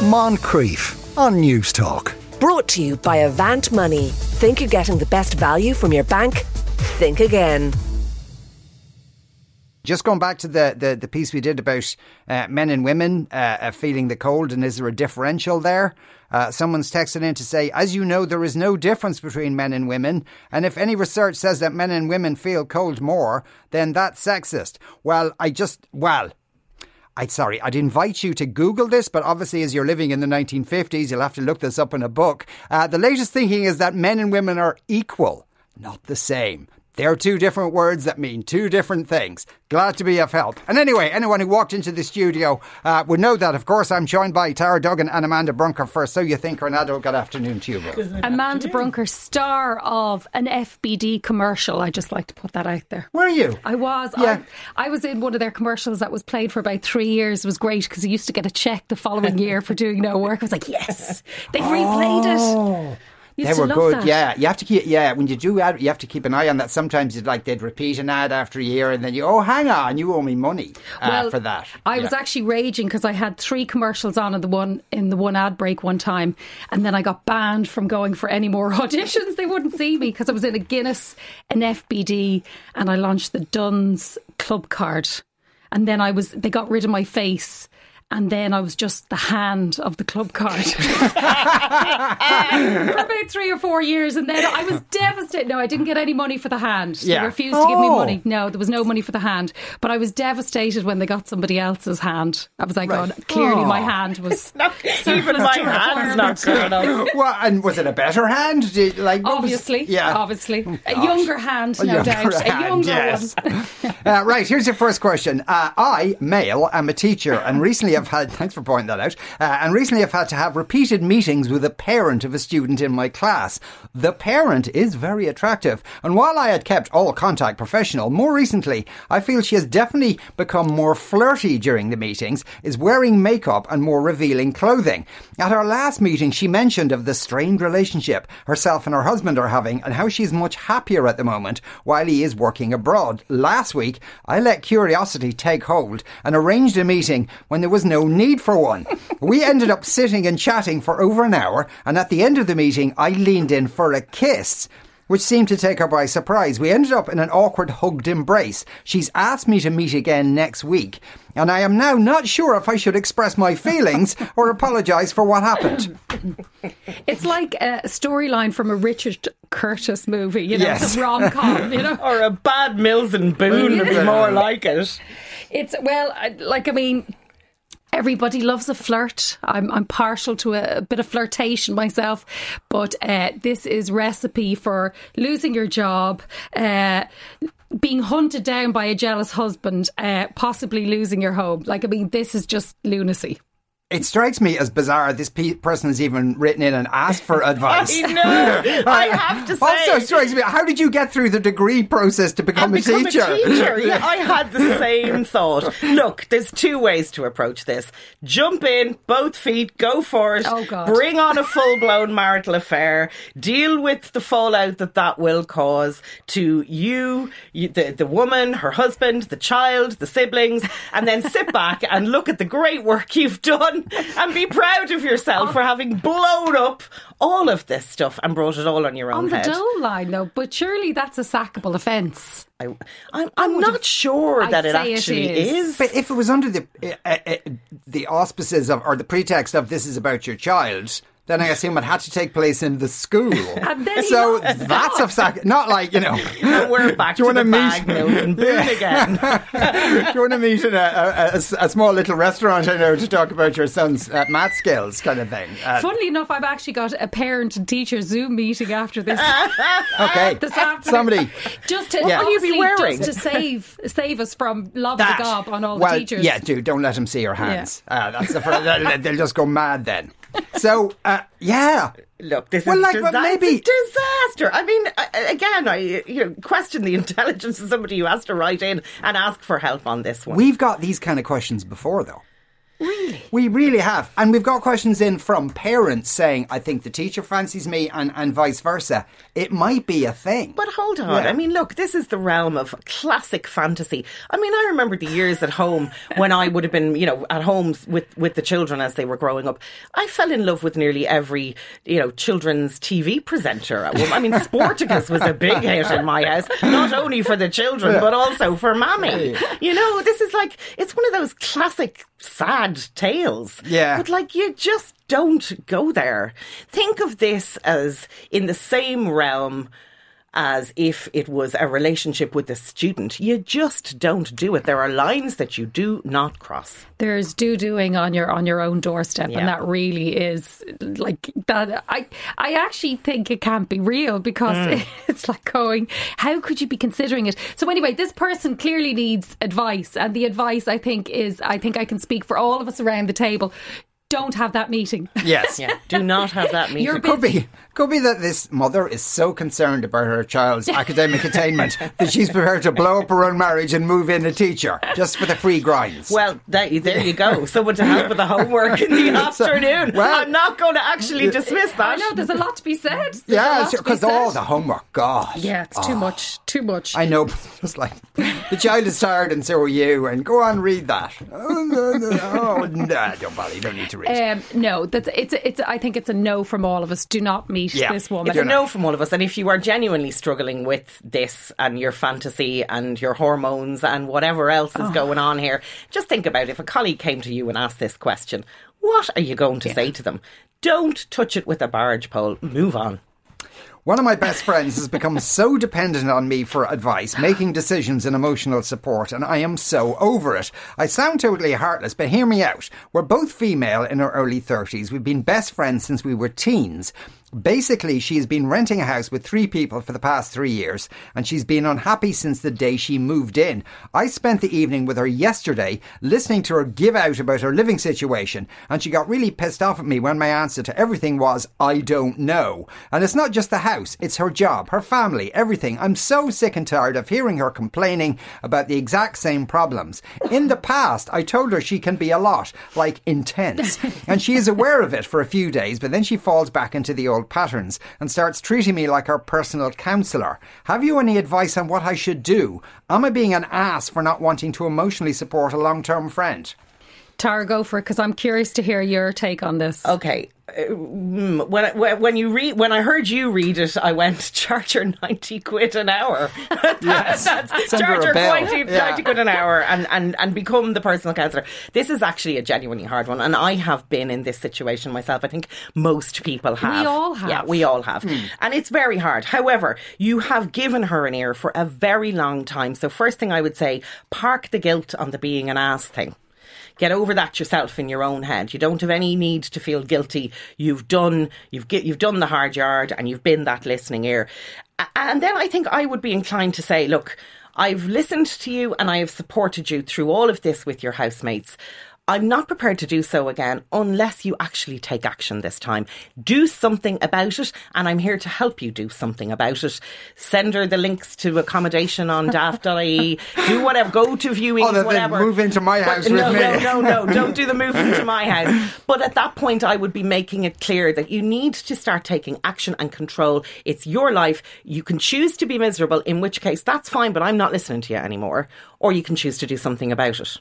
Moncrieff on Newstalk. Brought to you by Avant Money. Think you're getting the best value from your bank? Think again. Just going back to the, the, the piece we did about uh, men and women uh, uh, feeling the cold, and is there a differential there? Uh, someone's texted in to say, as you know, there is no difference between men and women, and if any research says that men and women feel cold more, then that's sexist. Well, I just, well, I sorry, I'd invite you to Google this, but obviously, as you're living in the 1950s, you'll have to look this up in a book. Uh, the latest thinking is that men and women are equal, not the same. They're two different words that mean two different things. Glad to be of help. And anyway, anyone who walked into the studio uh, would know that. Of course, I'm joined by Tara Duggan and Amanda Brunker first. So you think, Renato, good afternoon to you both. Amanda Brunker, star of an FBD commercial. I just like to put that out there. Were you? I was. Yeah. I, I was in one of their commercials that was played for about three years. It was great because I used to get a check the following year for doing no work. I was like, yes, they've replayed it. They were good, that. yeah. You have to keep, yeah. When you do ad, you have to keep an eye on that. Sometimes you'd like they'd repeat an ad after a year, and then you, oh, hang on, you owe me money uh, Well, for that. I was actually raging because I had three commercials on in the one in the one ad break one time, and then I got banned from going for any more auditions. They wouldn't see me because I was in a Guinness, an FBD, and I launched the Dunnes Club Card, and then I was they got rid of my face. And then I was just the hand of the club card for about three or four years. And then I was devastated. No, I didn't get any money for the hand. Yeah. They refused to give me Oh. money. No, there was no money for the hand. But I was devastated when they got somebody else's hand. I was like, Right. oh, clearly my Oh. hand was. Not, even my hand's not good enough. well, and was it a better hand? Did, like what was- Obviously, yeah. obviously, a younger hand, A no younger doubt, a hand, younger yes. one. Uh, right, here's your first question. Uh, I, male, am a teacher and recently have had, thanks for pointing that out, uh, and recently I've had to have repeated meetings with a parent of a student in my class. The parent is very attractive, and while I had kept all contact professional, more recently I feel she has definitely become more flirty during the meetings, is wearing makeup and more revealing clothing. At our last meeting, she mentioned of the strained relationship herself and her husband are having and how she's much happier at the moment while he is working abroad. Last week, I let curiosity take hold and arranged a meeting when there was no need for one. we ended up sitting and chatting for over an hour, and at the end of the meeting, I leaned in for a kiss which seemed to take her by surprise. We ended up in an awkward hugged embrace. She's asked me to meet again next week, and I am now not sure if I should express my feelings or apologise for what happened. It's like a storyline from a Richard Curtis movie, you know, Yes. the rom com, you know. Or a bad Mills and Boon would be more like it. It's well, like I mean, everybody loves a flirt. I'm I'm partial to a, a bit of flirtation myself, but uh, this is recipe for losing your job. Uh, being hunted down by a jealous husband, uh, possibly losing your home. Like, I mean, this is just lunacy. It strikes me as bizarre this pe- person has even written in and asked for advice. I know. I have to say. Also strikes me, how did you get through the degree process to become, and become a teacher? A teacher. Yeah, I had the same thought. Look, there's two ways to approach this. Jump in, both feet, go for it. Oh, God. Bring on a full-blown marital affair. Deal with the fallout that that will cause to you, you the, the woman, her husband, the child, the siblings, and then sit back and look at the great work you've done and be proud of yourself for having blown up all of this stuff and brought it all on your own On the head. dole line, though, but surely that's a sackable offence. I, I'm, I'm not sure I'd that it actually is. is. But if it was under the uh, uh, uh, the auspices of or the pretext of this is about your child, then I assume it had to take place in the school. And then so that's a sac- not like you know. We're back Do you to the wanna bag meet- and boot again. Do you want to meet in a, a, a- a small little restaurant? I know to talk about your son's uh, math skills, kind of thing. Uh, Funnily enough, I've actually got a parent and teacher Zoom meeting after this. okay, this afternoon. somebody. just to Yeah. What will you be wearing? just to save save us from lob That. the gob on all Well, the teachers. yeah, dude, don't let him see your hands. Uh, that's the they'll just go mad then. So, uh, yeah. Look, this Well, is like, disa- maybe- a disaster. I mean, again, I you know question the intelligence of somebody who has to write in and ask for help on this one. We've got these kind of questions before, though. Really? We really have. And we've got questions in from parents saying, I think the teacher fancies me, and, and vice versa. It might be a thing. But hold on. Yeah. I mean, look, this is the realm of classic fantasy. I mean, I remember the years at home when I would have been, you know, at home with, with the children as they were growing up. I fell in love with nearly every, you know, children's TV presenter. I mean, Sportacus was a big hit in my house, not only for the children, but also for Mammy. You know, this is like, it's one of those classic sad tales. Yeah. But like, you just don't go there. Think of this as in the same realm as if it was a relationship with a student. You just don't do it. There are lines that you do not cross. There's do doing on your on your own doorstep, Yeah. and that really is like that. I I actually think it can't be real because mm. it's like going. How could you be considering it? So anyway, this person clearly needs advice, and the advice I think is I think I can speak for all of us around the table. Don't have that meeting. Yes. Yeah. Do not have that meeting. You're It could be, could be that this mother is so concerned about her child's academic attainment that she's prepared to blow up her own marriage and move in a teacher just for the free grinds. well, that, there you go. Someone to help with the homework in the afternoon. well- I'm not going to actually dismiss that. I know there's a lot to be said. There's yeah, lot to be because all said. the homework, God. yeah, it's too much, too much. I know, it's like the child is tired and so are you, and go on, read that. Oh, no, no, oh, nah, don't bother, you don't need to read. Um, no, that's it's it's. I think it's a no from all of us. Do not meet Yeah. this woman. It's a no from all of us. And if you are genuinely struggling with this and your fantasy and your hormones and whatever else Oh. is going on here, just think about if a colleague came to you and asked this question, what are you going to say to them? Don't touch it with a barge pole. Move on. One of my best friends has become so dependent on me for advice, making decisions and emotional support, and I am so over it. I sound totally heartless, but hear me out. We're both female in our early 30s. We've been best friends since we were teens. Basically, she's been renting a house with three people for the past three years, and she's been unhappy since the day she moved in. I spent the evening with her yesterday, listening to her give out about her living situation, and she got really pissed off at me when my answer to everything was, I don't know. And it's not just the house, it's her job, her family, everything. I'm so sick and tired of hearing her complaining about the exact same problems. In the past, I told her she can be a lot, like intense, and she is aware of it for a few days, but then she falls back into the old patterns and starts treating me like her personal counsellor. Have you any advice on what I should do? Am I being an ass for not wanting to emotionally support a long term friend? Tara, go for it because I'm curious to hear your take on this. Okay. Mm, When I- when when you read when I heard you read it, I went charge her ninety quid an hour. Yes. That's Send her charge her bill. 20, Yeah. 90 quid an hour and, and and become the personal counsellor. This is actually a genuinely hard one, and I have been in this situation myself. I think most people have. We all have. Yeah, we all have, and it's very hard. However, you have given her an ear for a very long time. So first thing I would say, park the guilt on the being an ass thing. Get over that yourself in your own head. You don't have any need to feel guilty. You've done you've get, you've done the hard yard and you've been that listening ear. And then I think I would be inclined to say, look, I've listened to you and I have supported you through all of this with your housemates. I'm not prepared to do so again unless you actually take action this time. Do something about it, and I'm here to help you do something about it. Send her the links to accommodation on daft.ie. Do whatever. Go to viewings, Oh, then whatever. move into my house But with no, me. No, no, no. Don't do the move into my house. But at that point, I would be making it clear that you need to start taking action and control. It's your life. You can choose to be miserable, in which case that's fine, but I'm not listening to you anymore. Or you can choose to do something about it.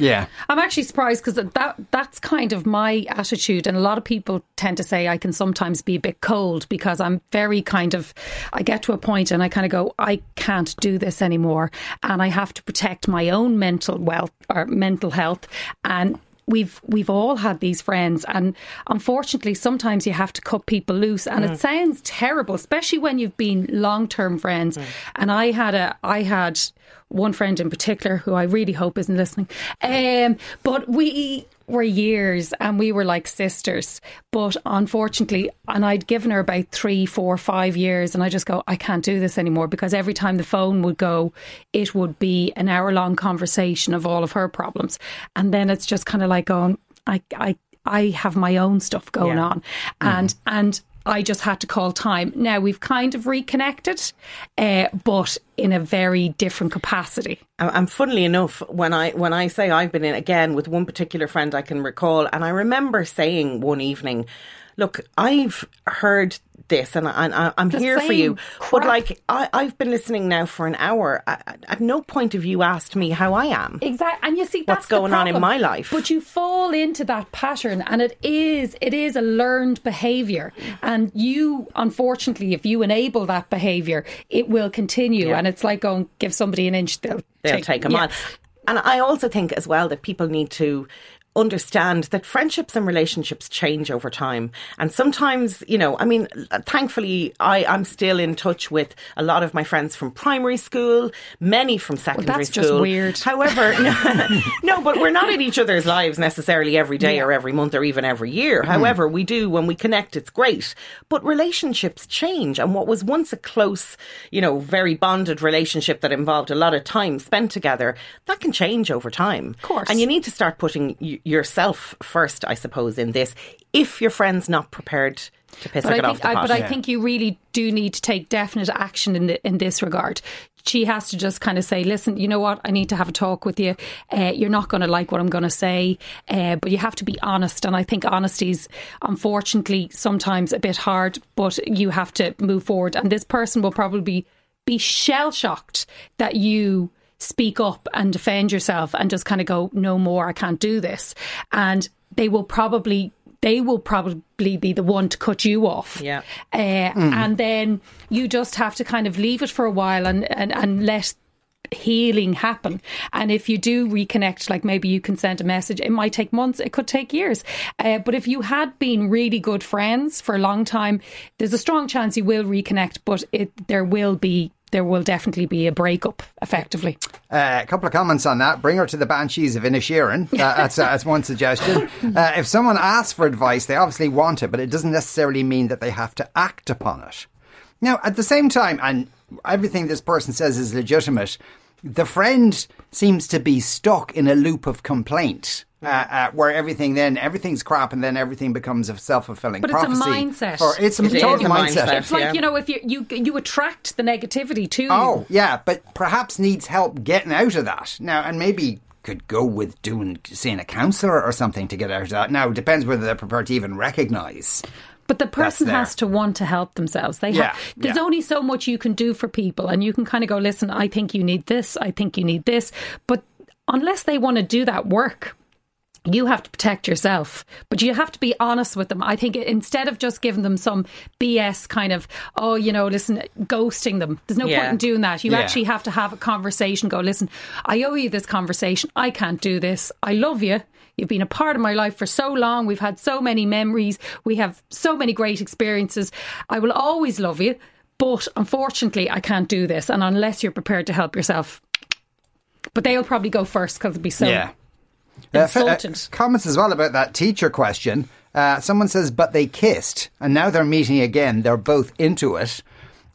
Yeah. I'm actually surprised because that that's kind of my attitude, and a lot of people tend to say I can sometimes be a bit cold because I'm very kind of. I get to a point and I kind of go, I can't do this anymore, and I have to protect my own mental wealth or mental health and. We've we've all had these friends, and unfortunately, sometimes you have to cut people loose, and it sounds terrible, especially when you've been long term friends. And I had a I had one friend in particular who I really hope isn't listening. Um, but we were years and we were like sisters. But unfortunately, and I'd given her about three, four, five years, and I just go, I can't do this anymore because every time the phone would go, it would be an hour long conversation of all of her problems. And then it's just kind of like going, I, I, I have my own stuff going Yeah. on. And, and, I just had to call time. Now we've kind of reconnected, uh, but in a very different capacity. And funnily enough, when I when I say I've been in again with one particular friend I can recall, and I remember saying one evening, "Look, I've heard this and, I, am here for you. Crap. But like, I, have been listening now for an hour. At, at, no point have you asked me how I am. Exactly. And you see, what's going on in my life. But you fall into that pattern and it is, it is a learned behavior. And you, unfortunately, if you enable that behavior, it will continue. Yeah. And it's like going, give somebody an inch, they'll, they'll take, take them yeah. on. And I also think as well that people need to understand that friendships and relationships change over time. And sometimes, you know, I mean, thankfully, I, I'm still in touch with a lot of my friends from primary school, many from secondary well, that's school. Just weird. However, no, no, but we're not in each other's lives necessarily every day yeah. or every month or even every year. Mm-hmm. However, we do when we connect, it's great. But relationships change. And what was once a close, you know, very bonded relationship that involved a lot of time spent together, that can change over time. Of course. And you need to start putting yourself first, I suppose, in this. If your friend's not prepared to piss but or get I off think, the I, pot. but I think you really do need to take definite action in the, in this regard. She has to just kind of say, "Listen, you know what? I need to have a talk with you. Uh, you're not going to like what I'm going to say, uh, but you have to be honest." And I think honesty is, unfortunately, sometimes a bit hard, but you have to move forward. And this person will probably be shell shocked that you speak up and defend yourself and just kind of go, no more, I can't do this. And they will probably they will probably be the one to cut you off. Yeah. Uh, mm. And then you just have to kind of leave it for a while and, and, and let healing happen. And if you do reconnect, like maybe you can send a message, it might take months, it could take years. Uh, but if you had been really good friends for a long time, there's a strong chance you will reconnect, but it there will be there will definitely be a breakup, effectively. Uh, a couple of comments on that. Bring her to the Banshees of Inisherin. Uh, that's, uh, that's one suggestion. Uh, if someone asks for advice, they obviously want it, but it doesn't necessarily mean that they have to act upon it. Now, at the same time, and everything this person says is legitimate, the friend seems to be stuck in a loop of complaint. Uh, uh, where everything then everything's crap and then everything becomes a self fulfilling but prophecy. it's a mindset. For, it's a It is total a mindset. mindset. It's like Yeah. you know, if you you you attract the negativity to you. Oh yeah, but perhaps needs help getting out of that now, and maybe could go with doing seeing a counsellor or something to get out of that. Now it depends whether they're prepared to even recognise. But the person has to want to help themselves. They Yeah, have, there's yeah. only so much you can do for people, and you can kind of go, listen, I think you need this, I think you need this. But unless they want to do that work, you have to protect yourself, but you have to be honest with them. I think instead of just giving them some BS kind of, oh, you know, listen, ghosting them, there's no Yeah. point in doing that. You Yeah. actually have to have a conversation, go, listen, I owe you this conversation. I can't do this. I love you. You've been a part of my life for so long. We've had so many memories. We have so many great experiences. I will always love you, but unfortunately, I can't do this. And unless you're prepared to help yourself, but they'll probably go first because it'll be so Yeah. Uh, uh, comments as well about that teacher question. Uh, someone says, but they kissed, and now they're meeting again. They're both into it.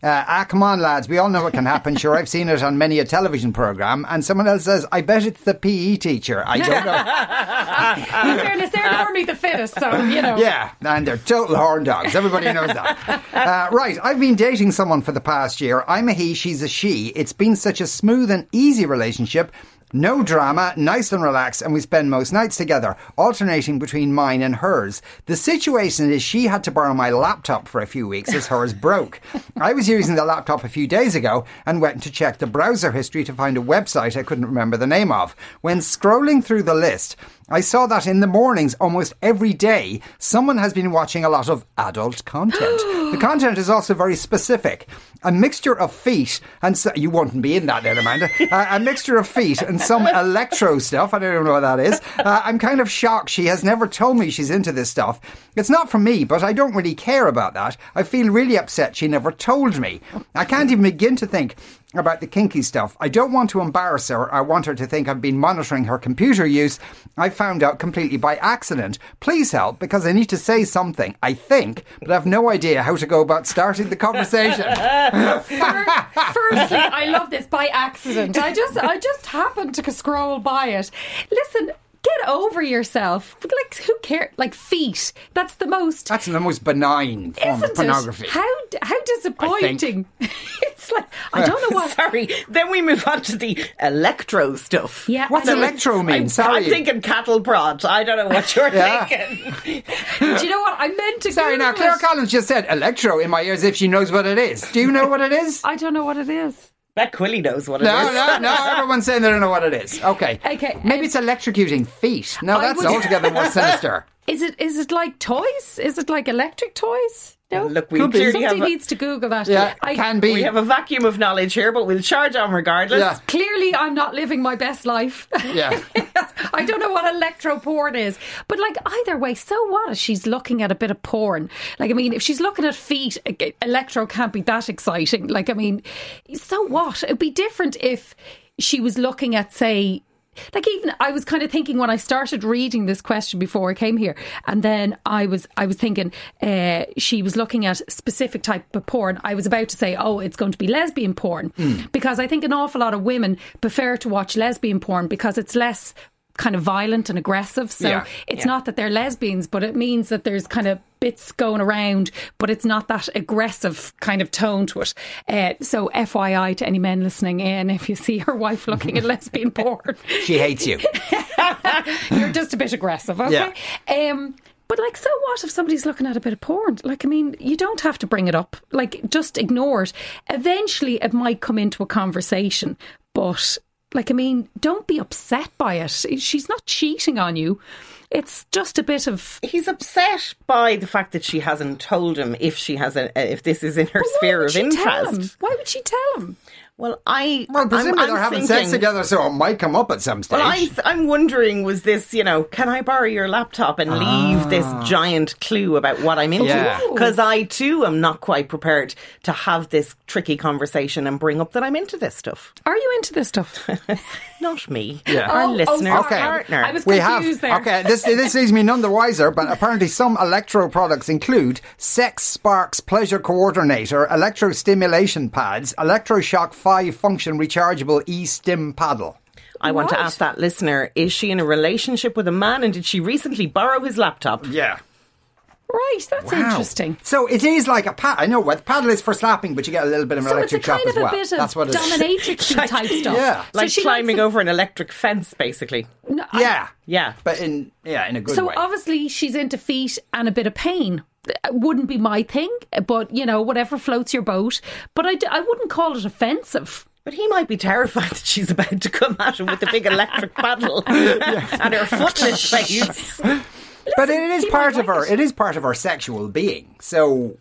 Uh, ah, come on, lads. We all know what can happen. Sure, I've seen it on many a television program. And someone else says, I bet it's the PE teacher. I don't know. In fairness, they're normally the fittest, so you know. Yeah, and they're total horn dogs. Everybody knows that. Uh, right, I've been dating someone for the past year. I'm a he, she's a she. It's been such a smooth and easy relationship. No drama, nice and relaxed, and we spend most nights together, alternating between mine and hers. The situation is she had to borrow my laptop for a few weeks as hers broke. I was using the laptop a few days ago and went to check the browser history to find a website I couldn't remember the name of. When scrolling through the list, I saw that in the mornings almost every day, someone has been watching a lot of adult content. the content is also very specific. A mixture of feet and so, you wouldn't be in that then, Amanda. Uh, a mixture of feet and some electro stuff. I don't even know what that is. Uh, I'm kind of shocked. She has never told me she's into this stuff. It's not for me, but I don't really care about that. I feel really upset she never told me. I can't even begin to think about the kinky stuff. I don't want to embarrass her. I want her to think I've been monitoring her computer use. I found out completely by accident. Please help because I need to say something, I think, but I have no idea how to go about starting the conversation. Firstly, I love this by accident. I just I just happened to scroll by it. Listen, get over yourself. Like, who cares? Like, feet. That's the most. That's the most benign form of pornography. it? How how disappointing! it's like I don't know what. Sorry. Then we move on to the electro stuff. Yeah, What's electro mean? I'm, Sorry. I'm thinking cattle prod. I don't know what you're Yeah. thinking. Do you know what I meant to? Sorry, now Claire. Collins just said electro in my ears if she knows what it is. Do you know what it is? I don't know what it is. Bet Quilly knows what it is. No, no, no. Everyone's saying they don't know what it is. Okay. Okay, Maybe um, it's electrocuting feet. No, I that's would- altogether more sinister. Is it is it like toys? Is it like electric toys? No. Look, we Could be. clearly have Somebody a, needs to Google that. Yeah, I, can be. we have a vacuum of knowledge here, but we'll charge on regardless. Yeah. Clearly, I'm not living my best life. Yeah. I don't know what electro porn is. But, like, either way, so what if she's looking at a bit of porn? Like, I mean, if she's looking at feet, electro can't be that exciting. Like, I mean, so what? It'd be different if she was looking at, say, like even I was kind of thinking when I started reading this question before I came here, and then I was I was thinking uh, she was looking at specific type of porn. I was about to say, oh, it's going to be lesbian porn because I think an awful lot of women prefer to watch lesbian porn because it's less kind of violent and aggressive. So Yeah. it's not that they're lesbians, but it means that there's kind of bits going around, but it's not that aggressive kind of tone to it. Uh, so FYI to any men listening in, if you see your wife looking at lesbian porn, She hates you. you're just a bit aggressive, okay? Um, but like, so what if somebody's looking at a bit of porn? Like, I mean, you don't have to bring it up. Like, just ignore it. Eventually, it might come into a conversation, but like, I mean, don't be upset by it. She's not cheating on you. It's just a bit of. He's upset by the fact that she hasn't told him if she has a if this is in her sphere of she tell him? interest. Why would she tell him? Well, I Well, presumably I'm, they're I'm having thinking, sex together, so it might come up at some stage. Well, I, I'm wondering, was this, you know, can I borrow your laptop and leave this ah. giant clue about what I'm into? Yeah. Because I too am not quite prepared to have this tricky conversation and bring up that I'm into this stuff. Are you into this stuff? Not me. Yeah. Our Oh, oh, listener partner. I was we have there. okay. This this leaves me none the wiser. But apparently, some electro products include Sex Sparks Pleasure Coordinator, electro stimulation pads, electroshock five function rechargeable e stim paddle. I want to ask that listener: Is she in a relationship with a man, and did she recently borrow his laptop? Yeah. Right, that's interesting. So it is like a pad. I know what paddle is for slapping, but you get a little bit of an So it's a electric shock as well. a bit of That's what it is. dominatrix type stuff. Yeah. Like she climbing over an electric fence, basically. No, I- Yeah, Yeah. but in yeah in a good So way. obviously she's into feet and a bit of pain. It wouldn't be my thing, but you know, whatever floats your boat. But I, d- I wouldn't call it offensive. But he might be terrified that she's about to come at him with a big electric paddle and her foot in his face. But it is part might of her. it. It is part of her sexual being. So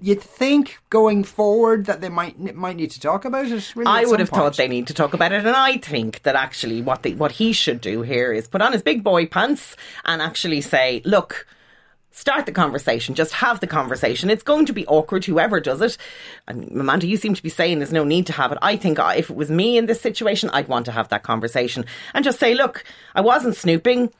you'd think going forward that they might might need to talk about it. Really I would some have thought they need to talk about it, and I think that actually what they, what he should do here is put on his big boy pants and actually say, "Look." Start the conversation. Just have the conversation. It's going to be awkward, whoever does it. And Amanda, you seem to be saying there's no need to have it. I think if it was me in this situation, I'd want to have that conversation and just say, look, I wasn't snooping.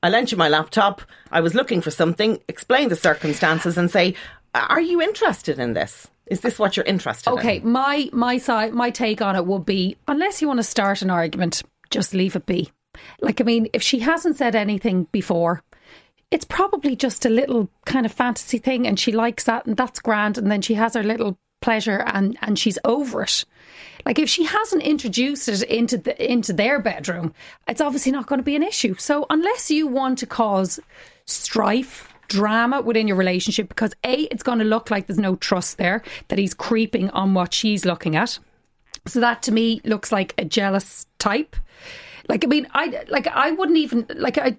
I lent you my laptop. I was looking for something. Explain the circumstances and say, are you interested in this? Is this what you're interested in? Okay, my my side, my take on it would be unless you want to start an argument, just leave it be. Like, I mean, if she hasn't said anything before, it's probably just a little kind of fantasy thing, and she likes that, and that's grand. And then she has her little pleasure, and and she's over it. Like, if she hasn't introduced it into the into their bedroom, it's obviously not going to be an issue. So, unless you want to cause strife. Drama within your relationship because A, it's going to look like there's no trust there, that he's creeping on what she's looking at. So that to me looks like a jealous type. Like I mean, I like I wouldn't even like I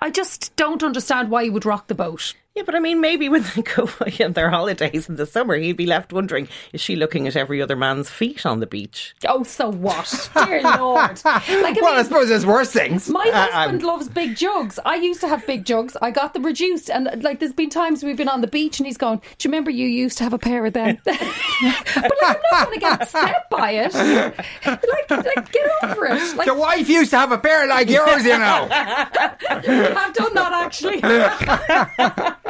I just don't understand why he would rock the boat. Yeah, but I mean, maybe when they go on their holidays in the summer, he'd be left wondering: Is she looking at every other man's feet on the beach? Oh, so what? Dear Lord. Like I Well, I suppose there's worse things. my Uh, husband um, loves big jugs. I used to have big jugs. I got them reduced, and like there's been times we've been on the beach, and he's gone. Do you remember you used to have a pair of them? but like, I'm not going to get upset by it. Like, like get over it. Like the wife used to have a pair like yours, you know. I've done that actually.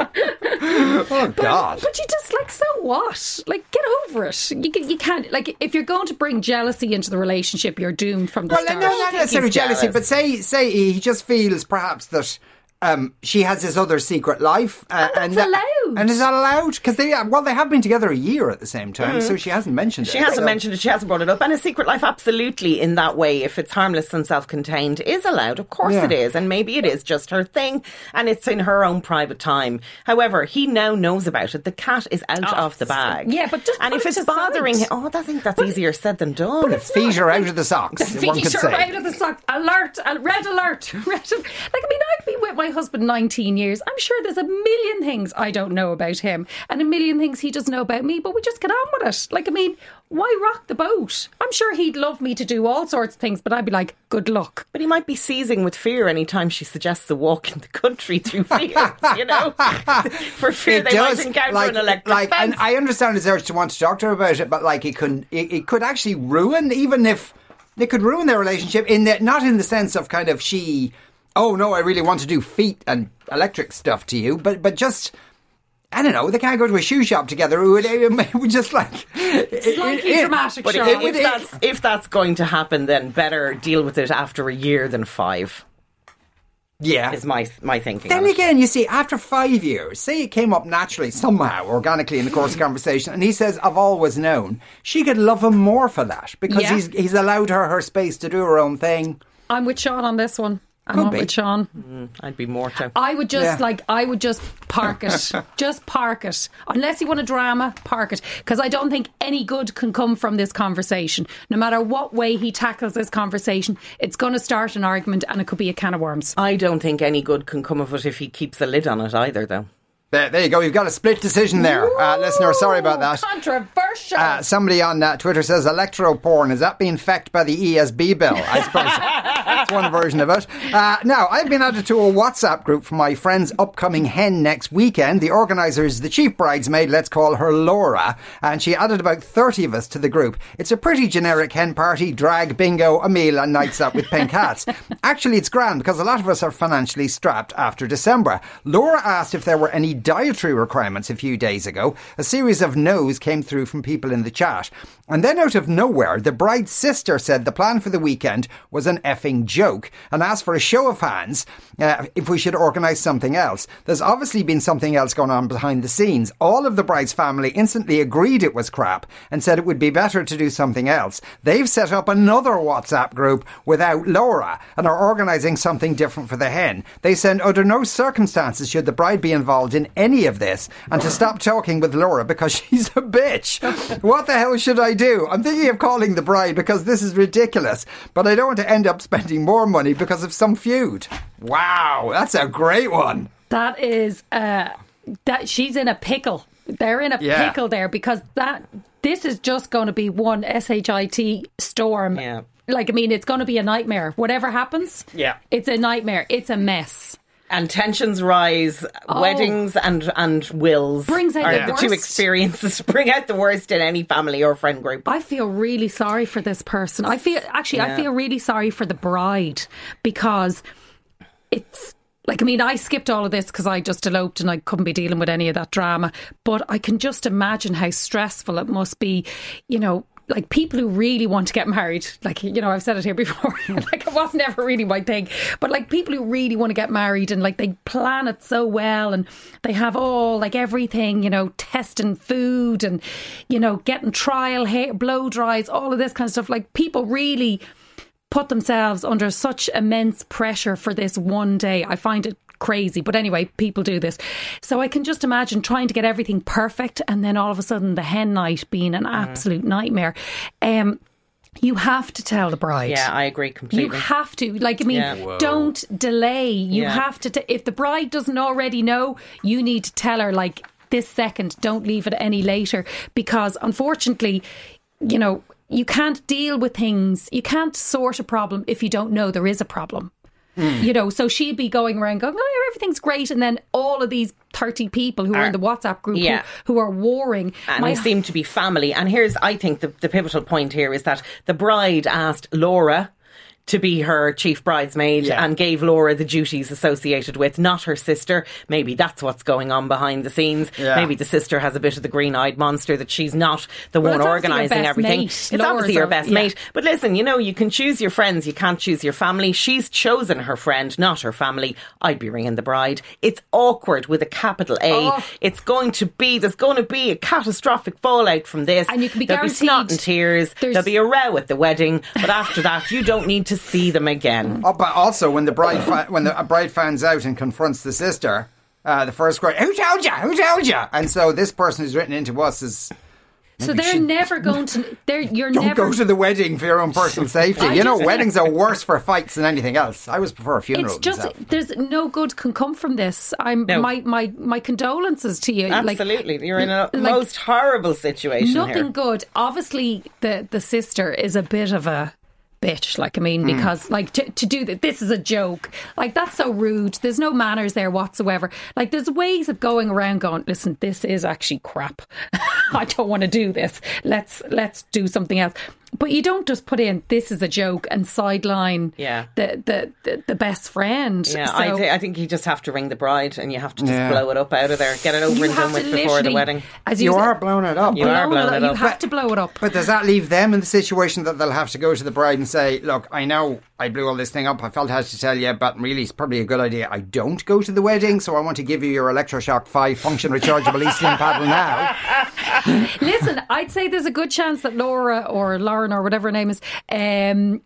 oh God. But you just like so what? Like, get over it. You, can, you can't. Like, if you're going to bring jealousy into the relationship, you're doomed from the Well, start. no, not necessarily jealousy, jealous. but say say he just feels perhaps that um, she has this other secret life, uh, And that's that- allowed. And is that allowed? Because they well, they have been together a year at the same time, so she hasn't mentioned it. Mm. She hasn't so- mentioned it. She hasn't brought it up. And a secret life, absolutely, in that way, if it's harmless and self-contained, is allowed. Of course, Yeah. it is, and maybe it is just her thing, and it's in her own private time. However, he now knows about it. The cat is out of the bag. Yeah, but just and if it it's bothering him, oh, I think that's easier said than done. The feet are out of the socks. one Feet could are out of the sock. Alert! al- Red alert! Red. Like I mean, I've been with my husband 19 years. I'm sure there's a million things I don't know about him, and a million things he doesn't know about me. But we just get on with it. Like I mean, why rock the boat? I'm sure he'd love me to do all sorts of things, but I'd be like, good luck. But he might be seizing with fear anytime she suggests a walk in the country through fields, you know, for fear It they does, might encounter like, an electric like, fence. and I understand his urge to want to talk to her about it, but like, it could, it, it could actually ruin, even if it could ruin their relationship. In that, not in the sense of kind of she, oh no, I really want to do feet and electric stuff to you, but but just. I don't know. They can't go to a shoe shop together. It would, it would just like Slightly it- dramatic, But if, if that's if that's going to happen, then better deal with it after a year than five. Yeah, Is my my thinking. Then on it. again, you see, after five years, say it came up naturally, somehow, organically in the course of conversation, and he says, I've always known, she could love him more for that because Yeah. he's he's allowed her her space to do her own thing. I'm with Sean on this one. I'm Could on be. with Sean. Mm, I'd be more to. I would just Yeah. like I would just park it. just park it. Unless you want a drama, park it. Because I don't think any good can come from this conversation. No matter what way he tackles this conversation, it's going to start an argument and it could be a can of worms. I don't think any good can come of it if he keeps the lid on it either, though. There, there you go. You've got a split decision there, uh, listener. Sorry about that. Controversial. Uh, somebody on uh, Twitter says electro porn. Is that being fecked by the ESB bill? I suppose that's one version of it. Uh, now, I've been added to a WhatsApp group for my friend's upcoming hen next weekend. The organizer is the chief bridesmaid. Let's call her Laura. And she added about 30 of us to the group. It's a pretty generic hen party, drag, bingo, a meal, and nights out with pink hats. Actually, it's grand because a lot of us are financially strapped after December. Laura asked if there were any dietary requirements a few days ago. A series of no's came through from people in the chat. And then out of nowhere, the bride's sister said the plan for the weekend was an effing joke and asked for a show of hands uh, if we should organise something else. There's obviously been something else going on behind the scenes. All of the bride's family instantly agreed it was crap and said it would be better to do something else. They've set up another WhatsApp group without Laura and are organising something different for the hen. They said under no circumstances should the bride be involved in any of this and to stop talking with Laura because she's a bitch. what the hell should I do? I'm thinking of calling the bride because this is ridiculous, but I don't want to end up spending more money because of some feud. Wow, that's a great one. That is uh that she's in a pickle. They're in a Yeah. pickle there because that this is just going to be one shit storm. Yeah. Like I mean, it's going to be a nightmare. Whatever happens, Yeah. it's a nightmare. It's a mess. And tensions rise, oh. weddings and and wills Brings out are the the two experiences bring out the worst in any family or friend group. I feel really sorry for this person. I feel actually, I feel really sorry for the bride because it's like I mean, I skipped all of this because I just eloped and I couldn't be dealing with any of that drama. But I can just imagine how stressful it must be. You know. Like people who really want to get married, like you know, I've said it here before. like it wasn't ever really my thing, but like people who really want to get married and like they plan it so well and they have all like everything, you know, testing food and you know getting trial hair, blow dries, all of this kind of stuff. Like people really put themselves under such immense pressure for this one day. I find it crazy. But anyway, people do this. So I can just imagine trying to get everything perfect and then all of a sudden the hen night being an absolute nightmare. Um, you have to tell the bride. Yeah, I agree completely. You have to. Like, I mean, Yeah. Don't delay. You Yeah. have to. T- if the bride doesn't already know, you need to tell her, like, this second. Don't leave it any later. Because unfortunately, you know, you can't deal with things. You can't sort a problem if you don't know there is a problem. Hmm. You know, so she'd be going around going, oh, everything's great. And then all of these 30 people who are in the WhatsApp group Yeah. who, who are warring. and My- they seem to be family. And here's, I think, the, the pivotal point here is that the bride asked Laura to be her chief bridesmaid Yeah. and gave Laura the duties associated with, not her sister. Maybe that's what's going on behind the scenes. Yeah. Maybe the sister has a bit of the green eyed monster that she's not the Well, one it's obviously your organising everything. mate. It's Laura's obviously your best yeah. mate. But listen, you know, you can choose your friends, you can't choose your family. She's chosen her friend, not her family. I'd be ringing the bride. It's awkward with a capital A. Oh. It's going to be, there's going to be a catastrophic fallout from this. And you can be There'll be snot and tears. There'll be a row at the wedding. But after that, you don't need to see them again. Oh, but also when the bride fi- when the bride finds out and confronts the sister, uh, the first cry, "Who told you? Who told you?" And so this person who's written into us is. So they're she- never going to. They're you're Don't never go to the wedding for your own personal safety. I you know, just- weddings are worse for fights than anything else. I always prefer a funeral. It's just myself. there's no good can come from this. I'm No. my my my condolences to you. Like, Absolutely. You're in a like, most horrible situation nothing here. good. Obviously, the the sister is a bit of a bitch. Like I mean, hmm. because like to, to do that, this is a joke. Like that's so rude. There's no manners there whatsoever. Like there's ways of going around going. Listen, this is actually crap. I don't want to do this. Let's let's do something else. But you don't just put in this is a joke and sideline Yeah. the the the, the best friend. Yeah, I, So- th- I think you just have to ring the bride and you have to just Yeah. blow it up out of there. Get it over You and done with before the wedding. As you said, are blowing it up. You are blow it blowing it You have But- to blow it up. But does that leave them in the situation that they'll have to go to the bride and say, "Look, I know I blew all this thing up. I felt I had to tell you, but really, it's probably a good idea. I don't go to the wedding, so I want to give you your electroshock five function rechargeable e-stim paddle now." Listen, I'd say there's a good chance that Laura or Lauren or whatever her name is um,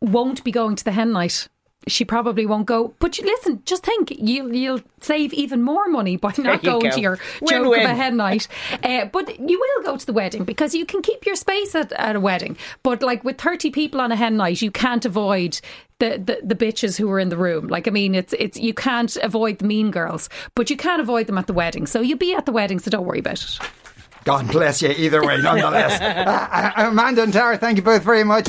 won't be going to the hen night. She probably won't go. But you, listen, just think you'll you'll save even more money by not going go. to your Win-win. joke of a hen night. Uh, but you will go to the wedding because you can keep your space at, at a wedding. But like with 30 people on a hen night, you can't avoid. The, the, the bitches who are in the room like I mean it's it's you can't avoid the mean girls but you can't avoid them at the wedding so you'll be at the wedding so don't worry about it God bless you either way, nonetheless. uh, uh, Amanda and Tara, thank you both very much.